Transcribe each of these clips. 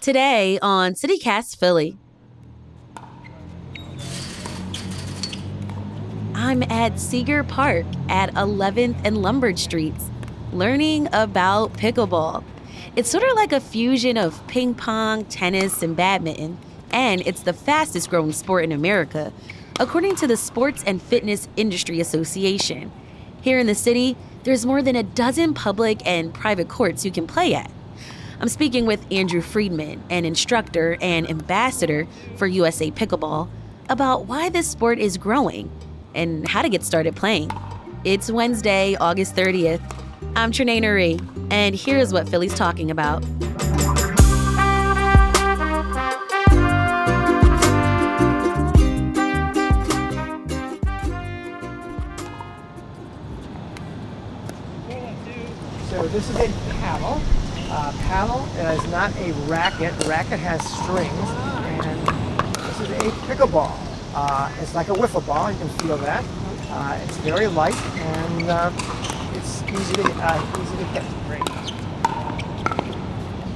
Today on CityCast Philly. I'm at Seger Park at 11th and Lombard Streets, learning about pickleball. It's sort of like a fusion of ping pong, tennis, and badminton, and it's the fastest growing sport in America, according to the Sports and Fitness Industry Association. Here in the city, there's more than a dozen public and private courts you can play at. I'm speaking with Andrew Freedman, an instructor and ambassador for USA Pickleball, about why this sport is growing and how to get started playing. It's Wednesday, August 30th. I'm Trenae Nuri, and here's what Philly's talking about. So this is a paddle. Uh, paddle is not a racket. The racket has strings, and this is a pickleball. Uh, it's like a wiffle ball. You can feel that. Uh, it's very light and uh, it's easy to uh, easy to hit.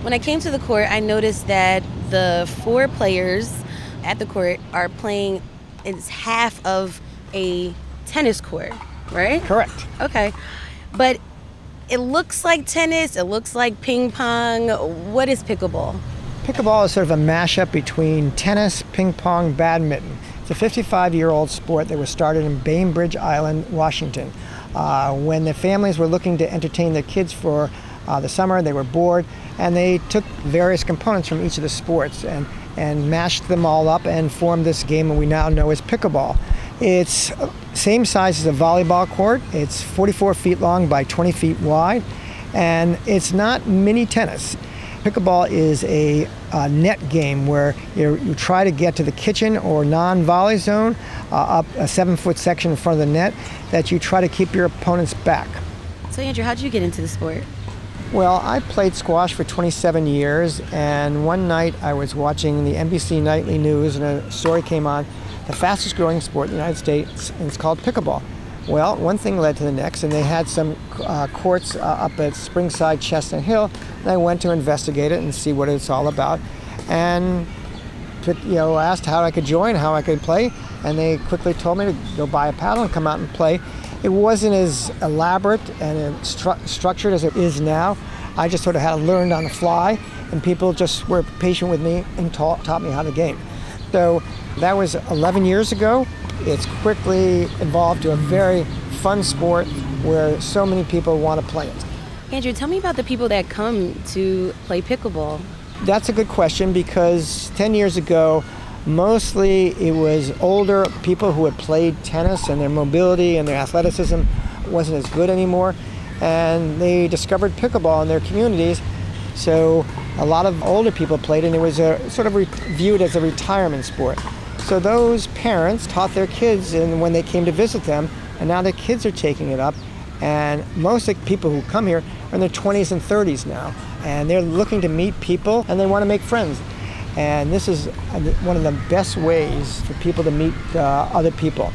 When I came to the court, I noticed that the four players at the court are playing. It's half of a tennis court, right? Correct. Okay, but it looks like tennis. It looks like ping pong. What is pickleball? Pickleball is sort of a mashup between tennis, ping pong, badminton. It's a 55 year old sport that was started in Bainbridge Island, Washington. Uh, when the families were looking to entertain their kids for uh, the summer, they were bored, and they took various components from each of the sports and, and mashed them all up and formed this game that we now know as pickleball. It's same size as a volleyball court. It's 44 feet long by 20 feet wide, and it's not mini tennis. Pickleball is a, a net game where you, try to get to the kitchen or non-volley zone, uh, up a seven-foot section in front of the net, that you try to keep your opponents back. So Andrew, how did you get into the sport? Well, I played squash for 27 years, and one night I was watching the NBC Nightly News, and a story came on the fastest growing sport in the United States, and it's called pickleball. Well, one thing led to the next, and they had some uh, courts uh, up at Springside Chestnut Hill, and I went to investigate it and see what it's all about, and you know asked how I could join, how I could play, and they quickly told me to go buy a paddle and come out and play. It wasn't as elaborate and stru- structured as it is now. I just sort of had to learn on the fly, and people just were patient with me and taught, taught me how to game. So that was 11 years ago. It's quickly evolved to a very fun sport where so many people want to play it. Andrew, tell me about the people that come to play pickleball. That's a good question because 10 years ago, mostly it was older people who had played tennis and their mobility and their athleticism wasn't as good anymore. And they discovered pickleball in their communities. So a lot of older people played, and it was a, sort of re- viewed as a retirement sport. So those parents taught their kids, and when they came to visit them, and now their kids are taking it up. And most of the people who come here are in their 20s and 30s now, and they're looking to meet people and they want to make friends. And this is one of the best ways for people to meet uh, other people.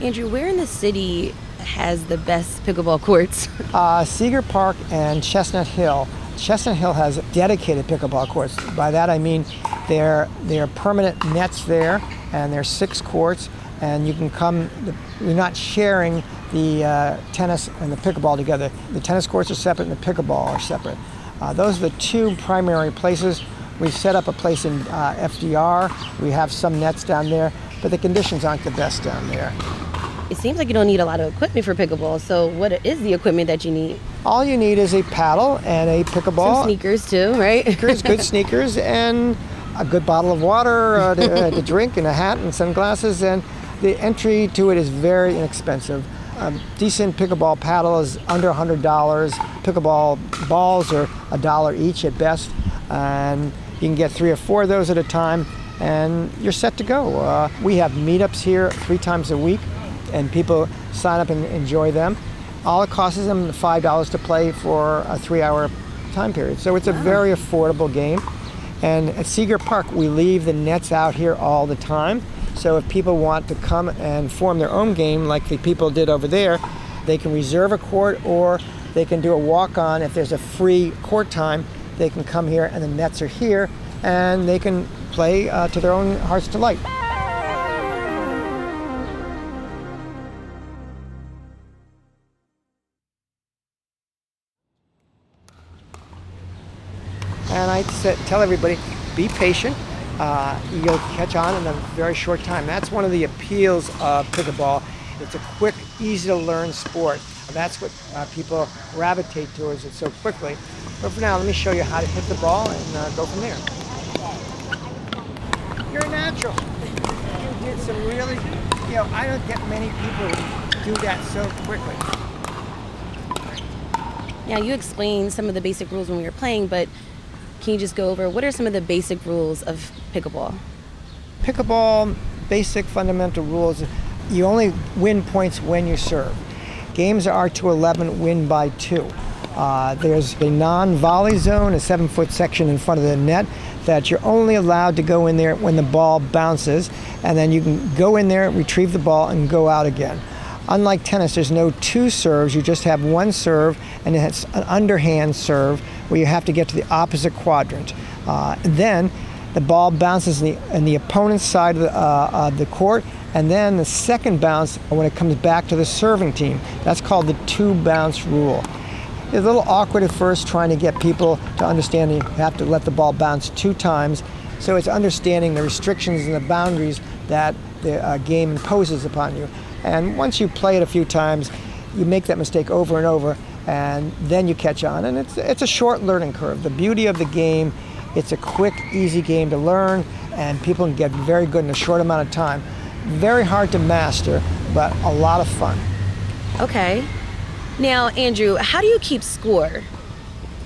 Andrew, where in the city has the best pickleball courts? uh, Seger Park and Chestnut Hill. Chestnut Hill has dedicated pickleball courts. By that I mean they're, they're permanent nets there, and there's six courts, and you can come, you're not sharing the uh, tennis and the pickleball together. The tennis courts are separate and the pickleball are separate. Uh, those are the two primary places. We've set up a place in uh, FDR. We have some nets down there, but the conditions aren't the best down there. It seems like you don't need a lot of equipment for pickleball. So, what is the equipment that you need? All you need is a paddle and a pickleball. Some sneakers too, right? Sneakers, good sneakers, and a good bottle of water uh, to, uh, to, drink, and a hat and sunglasses. And the entry to it is very inexpensive. A decent pickleball paddle is under $100. Pickleball balls are a dollar each at best, and you can get three or four of those at a time, and you're set to go. Uh, we have meetups here three times a week and people sign up and enjoy them. All it costs is them $5 to play for a three hour time period. So it's a very affordable game. And at Seger Park, we leave the nets out here all the time. So if people want to come and form their own game like the people did over there, they can reserve a court or they can do a walk on. If there's a free court time, they can come here and the nets are here and they can play uh, to their own heart's delight. And I tell everybody, be patient. Uh, you'll catch on in a very short time. That's one of the appeals of pickleball. It's a quick, easy to learn sport. That's what uh, people gravitate towards it so quickly. But for now, let me show you how to hit the ball and uh, go from there. You're a natural. You did some really, you know, I don't get many people do that so quickly. Now, you explained some of the basic rules when we were playing, but can you just go over what are some of the basic rules of pickleball? Pickleball, basic fundamental rules. You only win points when you serve. Games are to 11, win by two. Uh, there's a non volley zone, a seven foot section in front of the net that you're only allowed to go in there when the ball bounces, and then you can go in there, retrieve the ball, and go out again. Unlike tennis, there's no two serves, you just have one serve, and it's an underhand serve where you have to get to the opposite quadrant. Uh, then the ball bounces in the, in the opponent's side of the, uh, of the court, and then the second bounce when it comes back to the serving team. That's called the two bounce rule. It's a little awkward at first trying to get people to understand you have to let the ball bounce two times. So it's understanding the restrictions and the boundaries that the uh, game imposes upon you. And once you play it a few times, you make that mistake over and over, and then you catch on. And it's, it's a short learning curve. The beauty of the game, it's a quick, easy game to learn, and people can get very good in a short amount of time. Very hard to master, but a lot of fun. Okay. Now, Andrew, how do you keep score?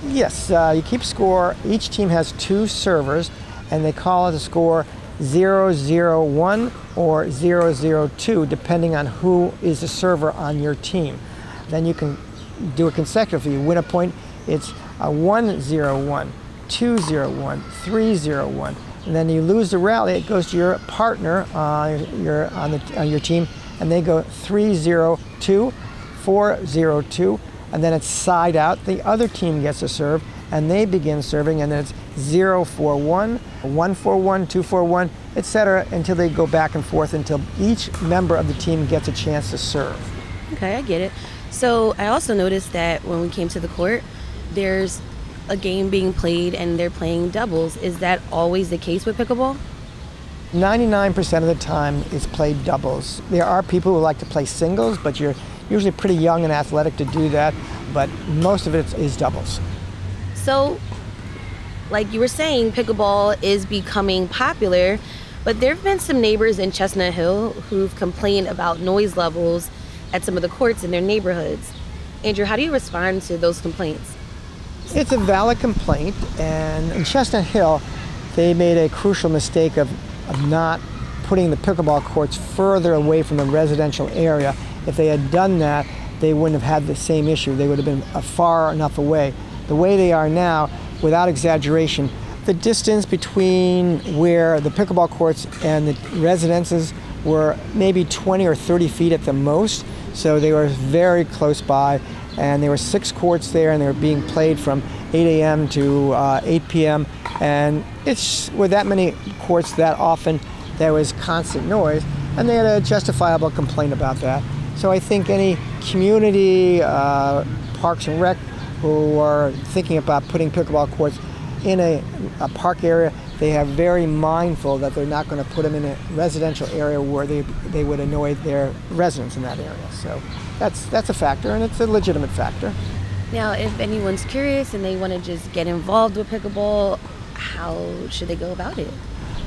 Yes, uh, you keep score. Each team has two servers, and they call it a score 001 or 002, depending on who is the server on your team. Then you can do it consecutively. You win a point, it's a 101, 201, 301. And then you lose the rally, it goes to your partner uh, your, on, the, on your team, and they go 302, 402, and then it's side out. The other team gets a serve, and they begin serving, and then it's 041, 141, 241, etc., until they go back and forth until each member of the team gets a chance to serve. Okay, I get it. So I also noticed that when we came to the court, there's a game being played and they're playing doubles. Is that always the case with pickleball? 99% of the time it's played doubles. There are people who like to play singles, but you're usually pretty young and athletic to do that, but most of it is doubles. So, like you were saying, pickleball is becoming popular, but there have been some neighbors in Chestnut Hill who've complained about noise levels at some of the courts in their neighborhoods. Andrew, how do you respond to those complaints? It's a valid complaint, and in Chestnut Hill, they made a crucial mistake of, of not putting the pickleball courts further away from the residential area. If they had done that, they wouldn't have had the same issue. They would have been uh, far enough away. The way they are now, without exaggeration, the distance between where the pickleball courts and the residences were maybe 20 or 30 feet at the most. So they were very close by, and there were six courts there, and they were being played from 8 a.m. to uh, 8 p.m. And it's with that many courts that often, there was constant noise, and they had a justifiable complaint about that. So I think any community, uh, parks and rec, who are thinking about putting pickleball courts in a, a park area, they are very mindful that they're not going to put them in a residential area where they, they would annoy their residents in that area. So that's, that's a factor, and it's a legitimate factor. Now, if anyone's curious and they want to just get involved with pickleball, how should they go about it?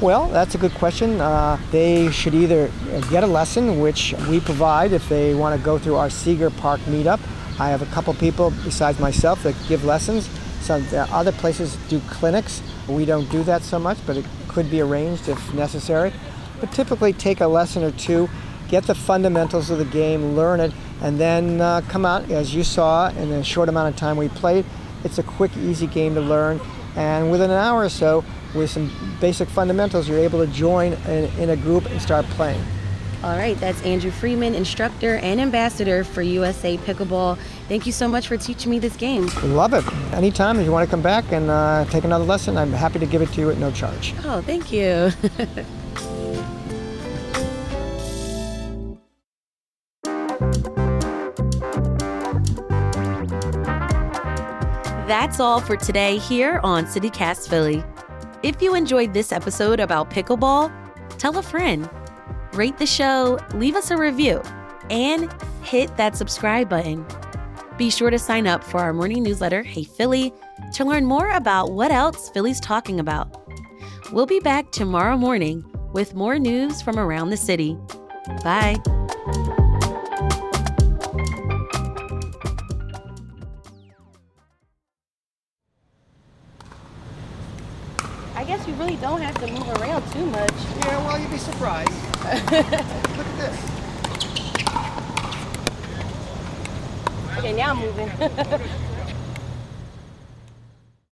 Well, that's a good question. Uh, they should either get a lesson, which we provide if they want to go through our Seger Park meetup. I have a couple people besides myself that give lessons. Some other places do clinics. We don't do that so much, but it could be arranged if necessary. But typically, take a lesson or two, get the fundamentals of the game, learn it, and then uh, come out as you saw in the short amount of time we played. It's a quick, easy game to learn, and within an hour or so, with some basic fundamentals, you're able to join in, in a group and start playing. All right, that's Andrew Freedman, instructor and ambassador for USA Pickleball. Thank you so much for teaching me this game. Love it. Anytime if you want to come back and uh, take another lesson, I'm happy to give it to you at no charge. Oh, thank you. That's all for today here on CityCast Philly. If you enjoyed this episode about pickleball, tell a friend, rate the show, leave us a review, and hit that subscribe button. Be sure to sign up for our morning newsletter, Hey Philly, to learn more about what else Philly's talking about. We'll be back tomorrow morning with more news from around the city. Bye. Don't have to move around too much. Yeah, well, you'd be surprised. Look at this. Okay, now I'm moving.